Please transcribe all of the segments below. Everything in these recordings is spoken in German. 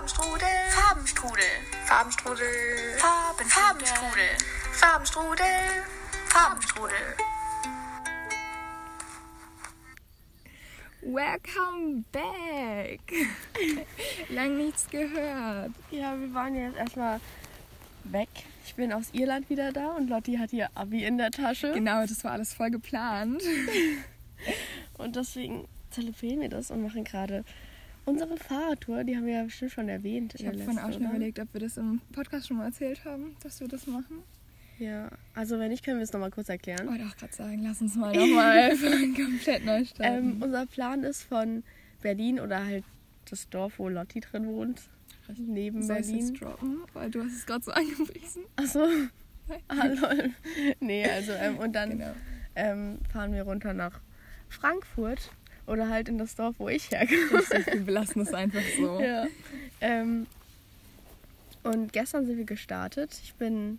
Farbenstrudel, Farbenstrudel, Farbenstrudel, Farben, Farbenstrudel, Farbenstrudel, Farbenstrudel. Welcome back! Lang nichts gehört. Ja, wir waren jetzt erstmal weg. Ich bin aus Irland wieder da und Lotti hat ihr Abi in der Tasche. Genau, das war alles voll geplant. Und deswegen zelebrieren wir das und machen gerade unsere Fahrradtour. Die haben wir ja bestimmt schon erwähnt. Ich habe vorhin auch schon oder? überlegt, ob wir das im Podcast schon mal erzählt haben, dass wir das machen. Ja, also wenn nicht, können wir es nochmal kurz erklären. Wollte auch gerade sagen, lass uns mal nochmal komplett neu starten. Ähm, unser Plan ist von Berlin oder halt das Dorf, wo Lotti drin wohnt, neben Soll Berlin. jetzt droppen? Weil du hast es gerade so angepriesen. Achso. Hallo. nee, also ähm, und dann Genau. ähm, fahren wir runter nach Frankfurt oder halt in das Dorf, wo ich herkomme. Wir belassen es einfach so. Ja. Ähm, und gestern sind wir gestartet. Ich bin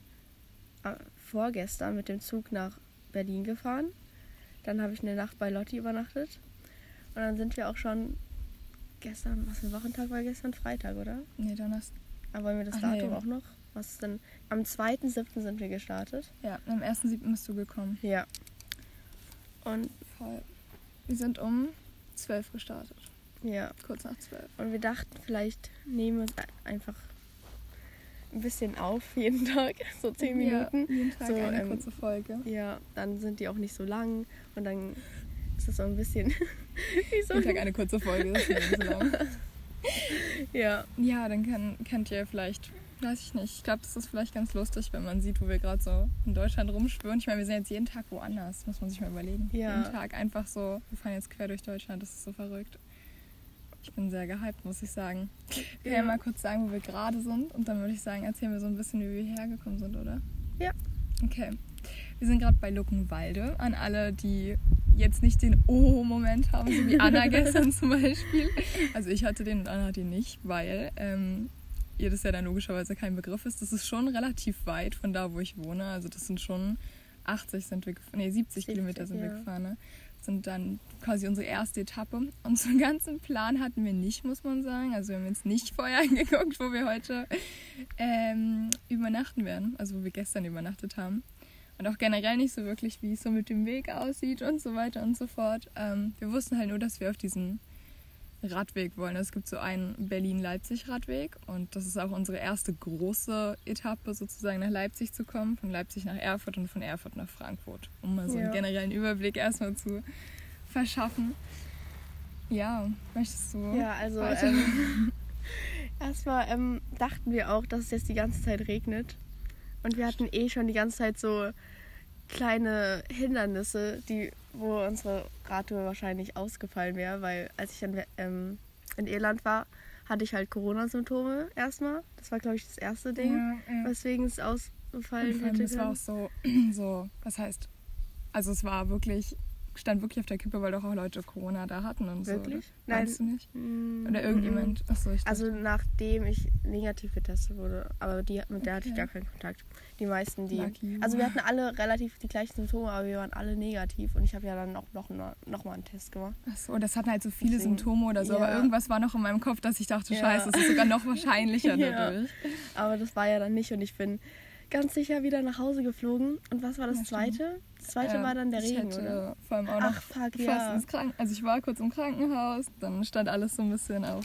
äh, vorgestern mit dem Zug nach Berlin gefahren. Dann habe ich eine Nacht bei Lotti übernachtet. Und dann sind wir auch schon gestern, was für ein Wochentag war gestern? Freitag, oder? Nee, Donnerstag. Aber wollen wir das Ach, Datum nee. auch noch? Was ist denn? Am 2.7. sind wir gestartet. Ja, am 1.7. bist du gekommen. Ja. Und Voll. Wir sind um 12 gestartet. ja. Kurz nach 12. Und wir dachten, vielleicht nehmen wir es einfach ein bisschen auf jeden Tag, so zehn Minuten. Ja, jeden Tag So, eine ähm, kurze Folge. Ja, dann sind die auch nicht so lang und dann ist es so ein bisschen wie so. Jeden Tag eine kurze Folge. Das ist nicht so lang. Ja, Ja, dann kann, könnt ihr vielleicht, weiß ich nicht, ich glaube, das ist vielleicht ganz lustig, wenn man sieht, wo wir gerade so in Deutschland rumschwören. Ich meine, wir sind jetzt jeden Tag woanders, muss man sich mal überlegen. Ja. Jeden Tag einfach so, wir fahren jetzt quer durch Deutschland, das ist so verrückt. Ich bin sehr gehypt, muss ich sagen. Ich kann ja mal kurz sagen, wo wir gerade sind und dann würde ich sagen, erzählen wir so ein bisschen, wie wir hergekommen sind, oder? Ja. Okay. Wir sind gerade bei Luckenwalde. An alle, die jetzt nicht den Oh-Moment haben, so wie Anna gestern zum Beispiel. Also ich hatte den und Anna hat ihn nicht, weil ähm, ihr das ja dann logischerweise kein Begriff ist. Das ist schon relativ weit von da, wo ich wohne. Also das sind schon 80 sind wir gefahren, nee 70, 70, Kilometer sind wir ja. gefahren. Ne? Das sind dann quasi unsere erste Etappe. Und so einen ganzen Plan hatten wir nicht, muss man sagen. Also wir haben jetzt nicht vorher angeguckt, wo wir heute ähm, übernachten werden. Also wo wir gestern übernachtet haben. Und auch generell nicht so wirklich, wie es so mit dem Weg aussieht und so weiter und so fort. Ähm, wir wussten halt nur, dass wir auf diesen Radweg wollen. Es gibt so einen Berlin-Leipzig-Radweg und das ist auch unsere erste große Etappe, sozusagen nach Leipzig zu kommen. Von Leipzig nach Erfurt und von Erfurt nach Frankfurt. Um mal so Ja. einen generellen Überblick erstmal zu verschaffen. Ja, möchtest du? ja, also ähm, erstmal ähm, dachten wir auch, dass es jetzt die ganze Zeit regnet. Und wir hatten eh schon die ganze Zeit so kleine Hindernisse, die, wo unsere Radtour wahrscheinlich ausgefallen wäre, weil als ich in, ähm, in Irland war, hatte ich halt Corona-Symptome erstmal. Das war, glaube ich, das erste Ding, Ja, ja. weswegen es ausgefallen hätte. das war auch so, so, was heißt, also es war wirklich, stand wirklich auf der Kippe, weil doch auch Leute Corona da hatten und Wirklich? so. Nein. Weißt du nicht? Mm, Oder irgendjemand? Achso, ich Also nachdem ich negativ getestet wurde, aber die, mit der hatte ich Okay. gar keinen Kontakt. Die meisten, die. Lucky. Also wir hatten alle relativ die gleichen Symptome, aber wir waren alle negativ und ich habe ja dann auch noch, mal- noch mal einen Test gemacht. Achso, das hatten halt so viele Deswegen- Symptome oder so, aber Ja. irgendwas war noch in meinem Kopf, dass ich dachte, Ja. scheiße, es ist sogar noch wahrscheinlicher Ja. dadurch. Aber das war ja dann nicht und ich bin ganz sicher wieder nach Hause geflogen. Und was war das Ja, zweite? Das zweite Ja, war dann der Regen, oder? vor allem auch noch Ach, fuck, fast ja. ins Kranken Also ich war kurz im Krankenhaus, dann stand alles so ein bisschen auf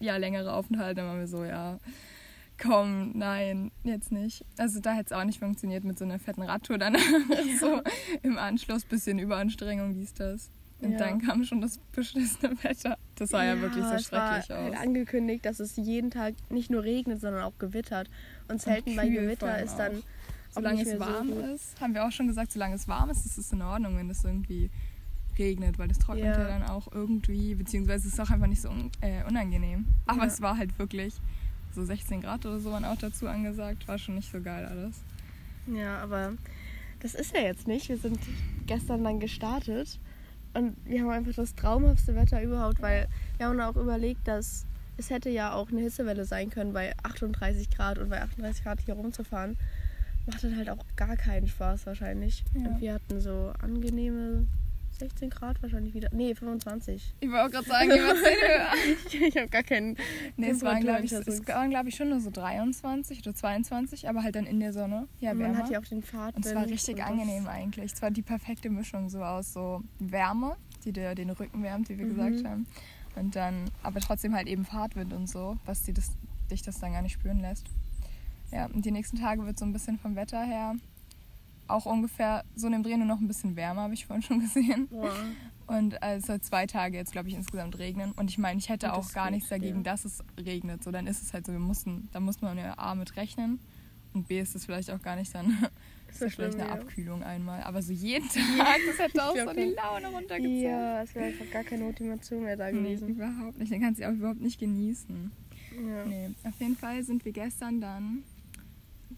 ja, längere Aufenthalte. Dann waren wir so, ja, komm, nein, jetzt nicht. Also da hätte es auch nicht funktioniert mit so einer fetten Radtour danach. so im Anschluss, bisschen Überanstrengung, dies, das. Und Ja. dann kam schon das beschissene Wetter. Das sah ja, wirklich so es war schrecklich halt aus. angekündigt, dass es jeden Tag nicht nur regnet, sondern auch gewittert. Und selten bei Gewitter ist dann auch. Solange es so warm gut. ist, haben wir auch schon gesagt, solange es warm ist, ist es in Ordnung, wenn es irgendwie regnet, weil das trocknet ja. Ja. dann auch irgendwie, beziehungsweise es ist auch einfach nicht so un äh, unangenehm. Aber Ja. es war halt wirklich so 16 Grad oder so waren auch dazu angesagt, war schon nicht so geil alles. Ja, aber das ist ja jetzt nicht. Wir sind gestern dann gestartet und wir haben einfach das traumhaftste Wetter überhaupt, weil wir haben auch überlegt, dass es hätte ja auch eine Hitzewelle sein können bei 38 Grad und bei 38 Grad hier rumzufahren. Macht dann halt auch gar keinen Spaß wahrscheinlich. Ja. Und wir hatten so angenehme 16 Grad wahrscheinlich wieder. Nee, 25. Ich wollte auch gerade sagen, über 10 höher. ich habe gar keinen. Nee, es waren, glaube ich, Temperaturuntersatz. es waren, glaub ich, schon nur so 23 oder 22, aber halt dann in der Sonne. Ja, Man wärmer. hat ja auch den Pfad. Und es war richtig angenehm eigentlich. Es war die perfekte Mischung so aus so Wärme, die dir den Rücken wärmt, wie wir Mhm. gesagt haben. Und dann, aber trotzdem halt eben Fahrtwind und so, was die das, dich das dann gar nicht spüren lässt. Ja, und die nächsten Tage wird so ein bisschen vom Wetter her auch ungefähr so in dem Dreh nur noch ein bisschen wärmer, habe ich vorhin schon gesehen. Boah. Und es soll zwei Tage jetzt, glaube ich, insgesamt regnen. Und ich meine, ich hätte auch das gar nichts dagegen, ja. dass es regnet. So, dann ist es halt so, wir mussten, da muss man ja A mit rechnen. Und B ist es vielleicht auch gar nicht dann, ist So das vielleicht schlimm, eine ja. Abkühlung einmal. Aber so jeden Tag, das hätte auch so die. Laune runtergezogen. Ja, es wäre einfach gar keine Motivation mehr da Nee, gewesen. überhaupt nicht. Dann kannst du auch überhaupt nicht genießen. Ja. Nee, auf jeden Fall sind wir gestern dann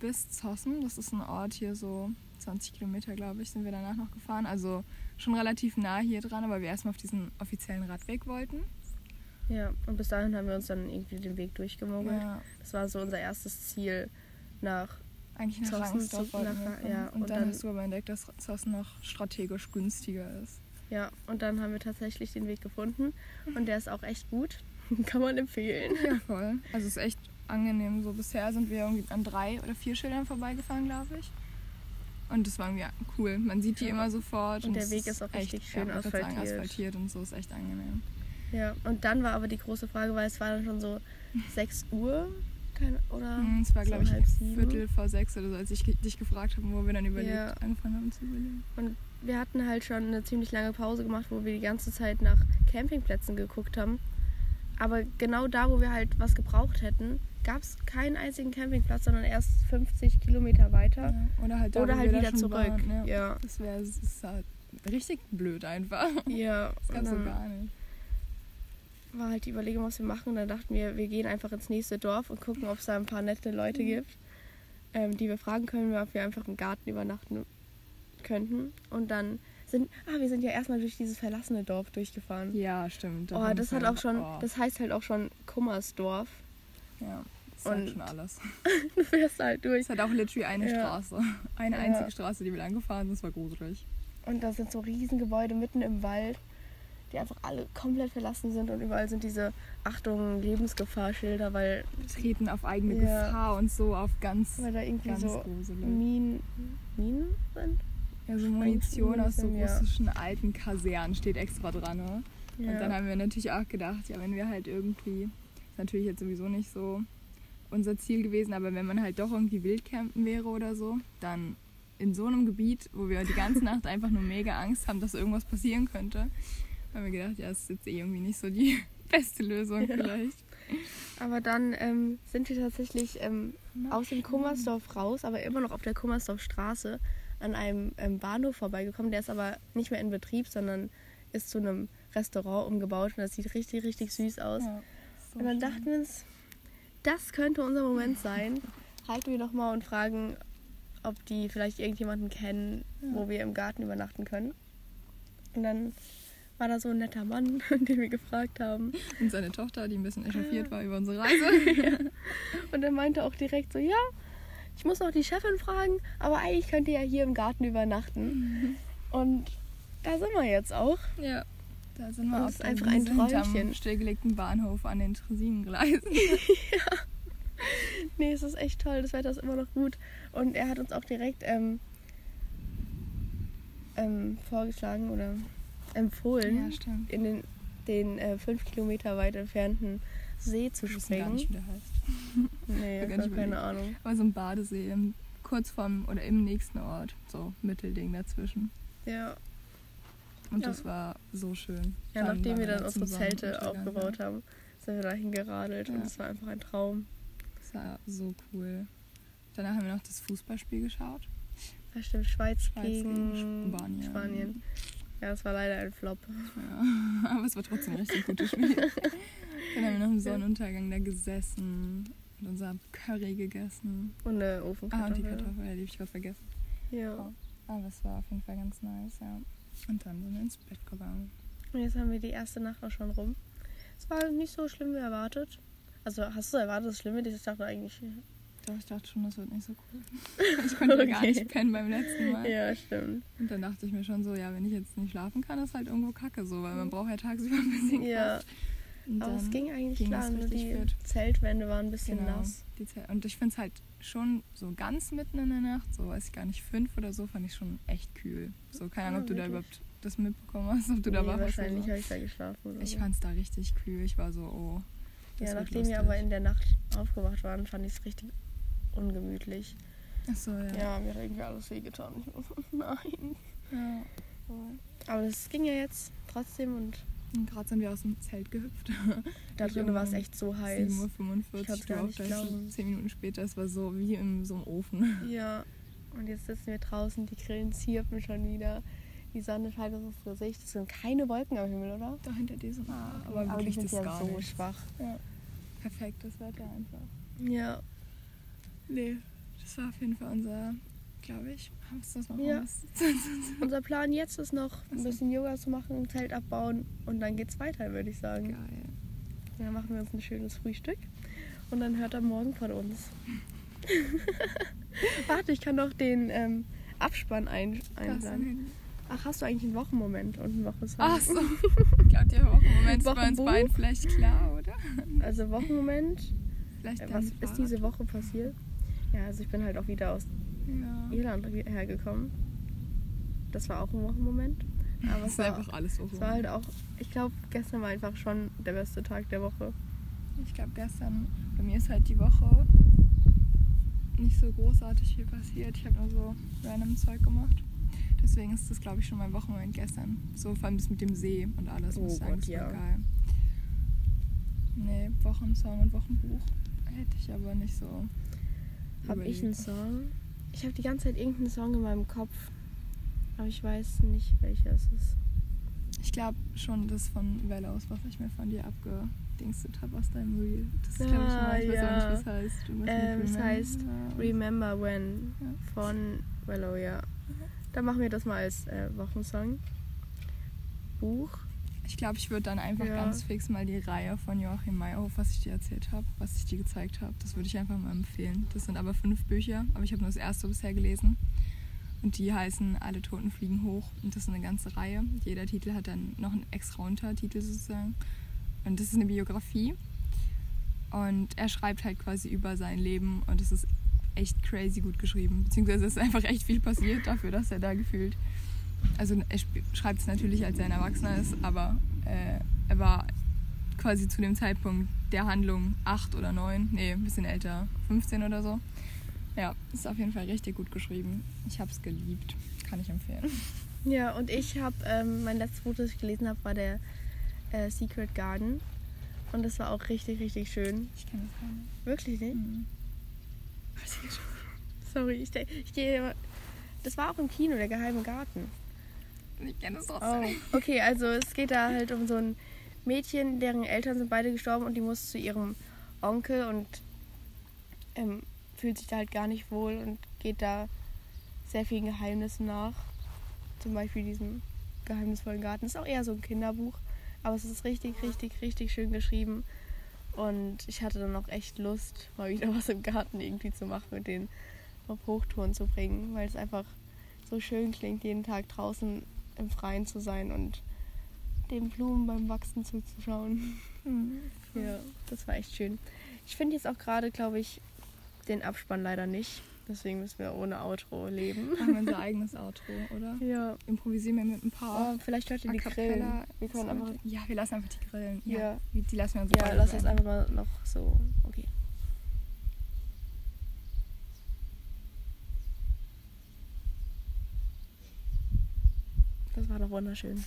bis Zossen, das ist ein Ort hier so 20 Kilometer, glaube ich, sind wir danach noch gefahren. Also schon relativ nah hier dran, aber wir erstmal auf diesen offiziellen Radweg wollten. ja, und bis dahin haben wir uns dann irgendwie den Weg durchgemogelt. Ja, Das war so unser erstes Ziel nach. eigentlich nach Zossen Rangsdorf wollten nach- ja, und, und dann, dann- hast du aber entdeckt, dass Zossen noch strategisch günstiger ist. Ja, und dann haben wir tatsächlich den Weg gefunden. Und der ist auch echt gut. Kann man empfehlen. Ja, voll. Also es ist echt angenehm. So bisher sind wir irgendwie an drei oder vier Schildern vorbeigefahren, glaube ich. Und das war irgendwie cool. Man sieht die Ja. immer sofort. Und der es Weg ist auch richtig schön ja, würd sagen, asphaltiert. asphaltiert und so ist echt angenehm. Ja, und dann war aber die große Frage, weil es war dann schon so 6 Uhr keine, oder Hm, Es war, so glaube ich. Viertel vor sechs oder so, als ich dich gefragt habe, wo wir dann überlegt, Ja. angefangen haben zu überlegen. Und wir hatten halt schon eine ziemlich lange Pause gemacht, wo wir die ganze Zeit nach Campingplätzen geguckt haben. Aber genau da, wo wir halt was gebraucht hätten, gab es keinen einzigen Campingplatz, sondern erst 50 Kilometer weiter. Ja. Oder halt, da, Oder halt wieder zurück. Waren. Ja. Ja. Das wäre halt richtig blöd einfach. Ja, Das und gab's so gar nicht. war halt die Überlegung, was wir machen. Und dann dachten wir, wir gehen einfach ins nächste Dorf und gucken, ob es da ein paar nette Leute gibt, ähm, die wir fragen können, ob wir einfach im Garten übernachten könnten. Und dann sind, ah, wir sind ja erstmal durch dieses verlassene Dorf durchgefahren. Ja, stimmt. Oh, das hat Fall. auch schon, Oh, das heißt halt auch schon Kummersdorf. Ja, das sagt und- schon alles. Du fährst halt durch. Es hat auch literally eine Ja. Straße. Eine Ja. einzige Straße, die wir lang gefahren sind. Das war gruselig. Und da sind so Riesengebäude mitten im Wald, die einfach alle komplett verlassen sind. Und überall sind diese Achtung, Lebensgefahrschilder, weil, Treten auf eigene Ja. Gefahr und so auf ganz, weil da irgendwie so gruselig. Minen, Minen sind. Ja, so Munition aus so russischen alten Kasernen steht extra dran. Ne? Und dann haben wir natürlich auch gedacht, ja, wenn wir halt irgendwie, ist natürlich jetzt sowieso nicht so unser Ziel gewesen, aber wenn man halt doch irgendwie wildcampen wäre oder so, dann in so einem Gebiet, wo wir die ganze Nacht einfach nur mega Angst haben, dass irgendwas passieren könnte, haben wir gedacht, ja, das ist jetzt eh irgendwie nicht so die beste Lösung Ja. vielleicht. Aber dann ähm, sind wir tatsächlich ähm, aus dem Kummersdorf raus, aber immer noch auf der Kummersdorfstraße an einem ähm, Bahnhof vorbeigekommen. Der ist aber nicht mehr in Betrieb, sondern ist zu einem Restaurant umgebaut und das sieht richtig, richtig süß aus. Ja, so und dann schön. dachten wir uns, das könnte unser Moment sein. Halten wir doch mal und fragen, ob die vielleicht irgendjemanden kennen, wo wir im Garten übernachten können. Und dann war da so ein netter Mann, den wir gefragt haben. Und seine Tochter, die ein bisschen echauffiert war über unsere Reise. Und er meinte auch direkt so, ja, ich muss noch die Chefin fragen, aber eigentlich könnt ihr ja hier im Garten übernachten. Und da sind wir jetzt auch. Ja. Da sind wir auf einfach ein Träumchen. stillgelegten Bahnhof an den Tresinengleisen. Nee, es ist echt toll, das Wetter ist immer noch gut. Und er hat uns auch direkt ähm, ähm, vorgeschlagen oder empfohlen, Ja, in den, den äh, fünf Kilometer weit entfernten See zu Wir wissen gar springen. nicht, wie der heißt. Nee, ich habe keine. Ahnung. Aber so ein Badesee im, kurz vorm oder im nächsten Ort. So Mittelding dazwischen. Ja, Und Ja. das war so schön. ja allem nachdem wir dann da unsere Zelte aufgebaut haben, sind wir dahin geradelt und Ja. es war einfach ein Traum. Das war so cool. Danach haben wir noch das Fußballspiel geschaut. Ja, stimmt, Schweiz, Schweiz gegen gegen Spanien. Spanien. Ja, das war leider ein Flop. Ja. Aber es war trotzdem ein richtig gutes Spiel. Dann haben wir noch im Sonnenuntergang da gesessen und unser Curry gegessen. Und eine Ah, und die Ofenkartoffel. Kartoffel, ja, die habe ich gerade vergessen. ja. Aber es war auf jeden Fall ganz nice, ja. Und dann sind wir ins Bett gegangen. Und jetzt haben wir die erste Nacht auch schon rum. Es war nicht so schlimm wie erwartet. Also hast du erwartet, dass es schlimm wird? Ich dachte eigentlich, Doch, ich dachte schon, das wird nicht so cool. Ich konnte ja gar Okay. nicht pennen beim letzten Mal. Ja, stimmt. Und dann dachte ich mir schon so, ja, wenn ich jetzt nicht schlafen kann, ist halt irgendwo kacke so, weil man braucht ja tagsüber ein bisschen Ja, Kraft. Und aber es ging eigentlich ging klar, nur die fit. Zeltwände waren ein bisschen Genau, nass. Und ich finde es halt schon so ganz mitten in der Nacht, so weiß ich gar nicht, fünf oder so, fand ich schon echt kühl. So, keine Ahnung, Ah, ob du da wirklich? überhaupt das mitbekommen hast, ob du da nee, wach warst. wahrscheinlich habe ich da geschlafen. so. Ich so. fand es da richtig kühl. Ich war so, oh. Ja, wird nachdem lustig. wir aber in der Nacht aufgewacht waren, fand ich es richtig ungemütlich. Achso, ja. Ja, mir hat irgendwie alles wehgetan. Ich war so, nein. ja. Aber es ging ja jetzt trotzdem Und gerade sind wir aus dem Zelt gehüpft. da drin war es echt so heiß. 7.45 Uhr. Ich kann's Ich gar glaube, nicht gleich so glauben. zehn Minuten später. Es war so wie in so einem Ofen. Ja, und jetzt sitzen wir draußen, die Grillen zirpen schon wieder. Die Sonne scheint uns ins Gesicht. Es sind keine Wolken am Himmel, oder? Da hinter diesem. Ah, Okay, aber wirklich, die das sind ist ja gar so nicht. schwach. Ja. Perfektes Wetter einfach. Ja, Nee, das war auf jeden Fall unser, glaube ich. Hast du das noch Ja. unser Plan jetzt ist noch ein Ach so. bisschen Yoga zu machen, ein Zelt abbauen und dann geht's weiter, würde ich sagen. Geil. Dann machen wir uns ein schönes Frühstück und dann hört er morgen von uns. Warte, ich kann doch den ähm, Abspann ein Das ist ein einsagen. Handy. Ach, hast du eigentlich einen Wochenmoment und einen Wochensong? Ach so. Ich glaube, der Wochenmoment ist bei uns beiden vielleicht klar, oder? Also Wochenmoment, Vielleicht äh, was ist diese Woche passiert? Ja, also ich bin halt auch wieder aus Ja. Irland hergekommen. Das war auch ein Wochenmoment. Aber es war, einfach alles so. es war halt auch, ich glaube, gestern war einfach schon der beste Tag der Woche. Ich glaube, gestern, bei mir ist halt die Woche nicht so großartig viel passiert. Ich habe nur so random Zeug gemacht. Deswegen ist das, glaube ich, schon mein Wochenmoment gestern. So vor allem das mit dem See und alles, muss Oh sagen, Gott, ja. geil. Nee, Wochensong und Wochenbuch hätte ich aber nicht so. Habe ich einen. Song? Ich habe die ganze Zeit irgendeinen Song in meinem Kopf. Aber ich weiß nicht, welcher es ist. Ich glaube schon das von Velos, was ich mir von dir abgedingstet habe aus deinem Reel. Das ist, glaube ich, Ah, ich weiß auch ja. nicht, wie es heißt. Ähm, es heißt Remember- When Ja. von Wello, ja. Dann machen wir das mal als äh, Wochensong. Buch. Ich glaube, ich würde dann einfach Ja. ganz fix mal die Reihe von Joachim Meyerhof, was ich dir erzählt habe, was ich dir gezeigt habe, das würde ich einfach mal empfehlen. Das sind aber fünf Bücher, aber ich habe nur das erste bisher gelesen. Und die heißen Alle Toten fliegen hoch. Und das ist eine ganze Reihe. Jeder Titel hat dann noch einen extra Untertitel sozusagen. Und das ist eine Biografie. Und er schreibt halt quasi über sein Leben und es ist echt crazy gut geschrieben. Beziehungsweise es ist einfach echt viel passiert dafür, dass er da gefühlt. Also er schreibt es natürlich, als er ein Erwachsener ist, aber äh, er war quasi zu dem Zeitpunkt der Handlung acht oder neun, nee, ein bisschen älter, 15 oder so. Ja, ist auf jeden Fall richtig gut geschrieben. Ich habe es geliebt. Kann ich empfehlen. Ja, und ich habe, ähm, mein letztes Buch, das ich gelesen habe, war der äh, Secret Garden. Und das war auch richtig, richtig schön. Ich kenne das gar nicht. Wirklich nicht? Mhm. Sorry, ich, ich gehe. Das war auch im Kino, der geheime Garten. Ich kenne das trotzdem. Oh, okay, also es geht da halt um so ein Mädchen, deren Eltern sind beide gestorben und die muss zu ihrem Onkel und ähm, fühlt sich da halt gar nicht wohl und geht da sehr vielen Geheimnissen nach. Zum Beispiel diesem geheimnisvollen Garten. Ist auch eher so ein Kinderbuch, aber es ist richtig, richtig, richtig schön geschrieben. Und ich hatte dann auch echt Lust, mal wieder was im Garten irgendwie zu machen und den auf Hochtouren zu bringen, weil es einfach so schön klingt, jeden Tag draußen im Freien zu sein und den Blumen beim Wachsen zuzuschauen. Mhm. Ja, das war echt schön. Ich finde jetzt auch gerade, glaube ich, den Abspann leider nicht. Deswegen müssen wir ohne Outro leben. Machen wir unser eigenes Outro, oder? Ja. Improvisieren wir mit ein paar Oh, vielleicht hört ihr die Grillen. Wir können einfach. Ja, wir lassen einfach die Grillen. Ja. Ja. Die lassen wir uns Ja, lass uns einfach mal noch so. Okay. Das war doch wunderschön.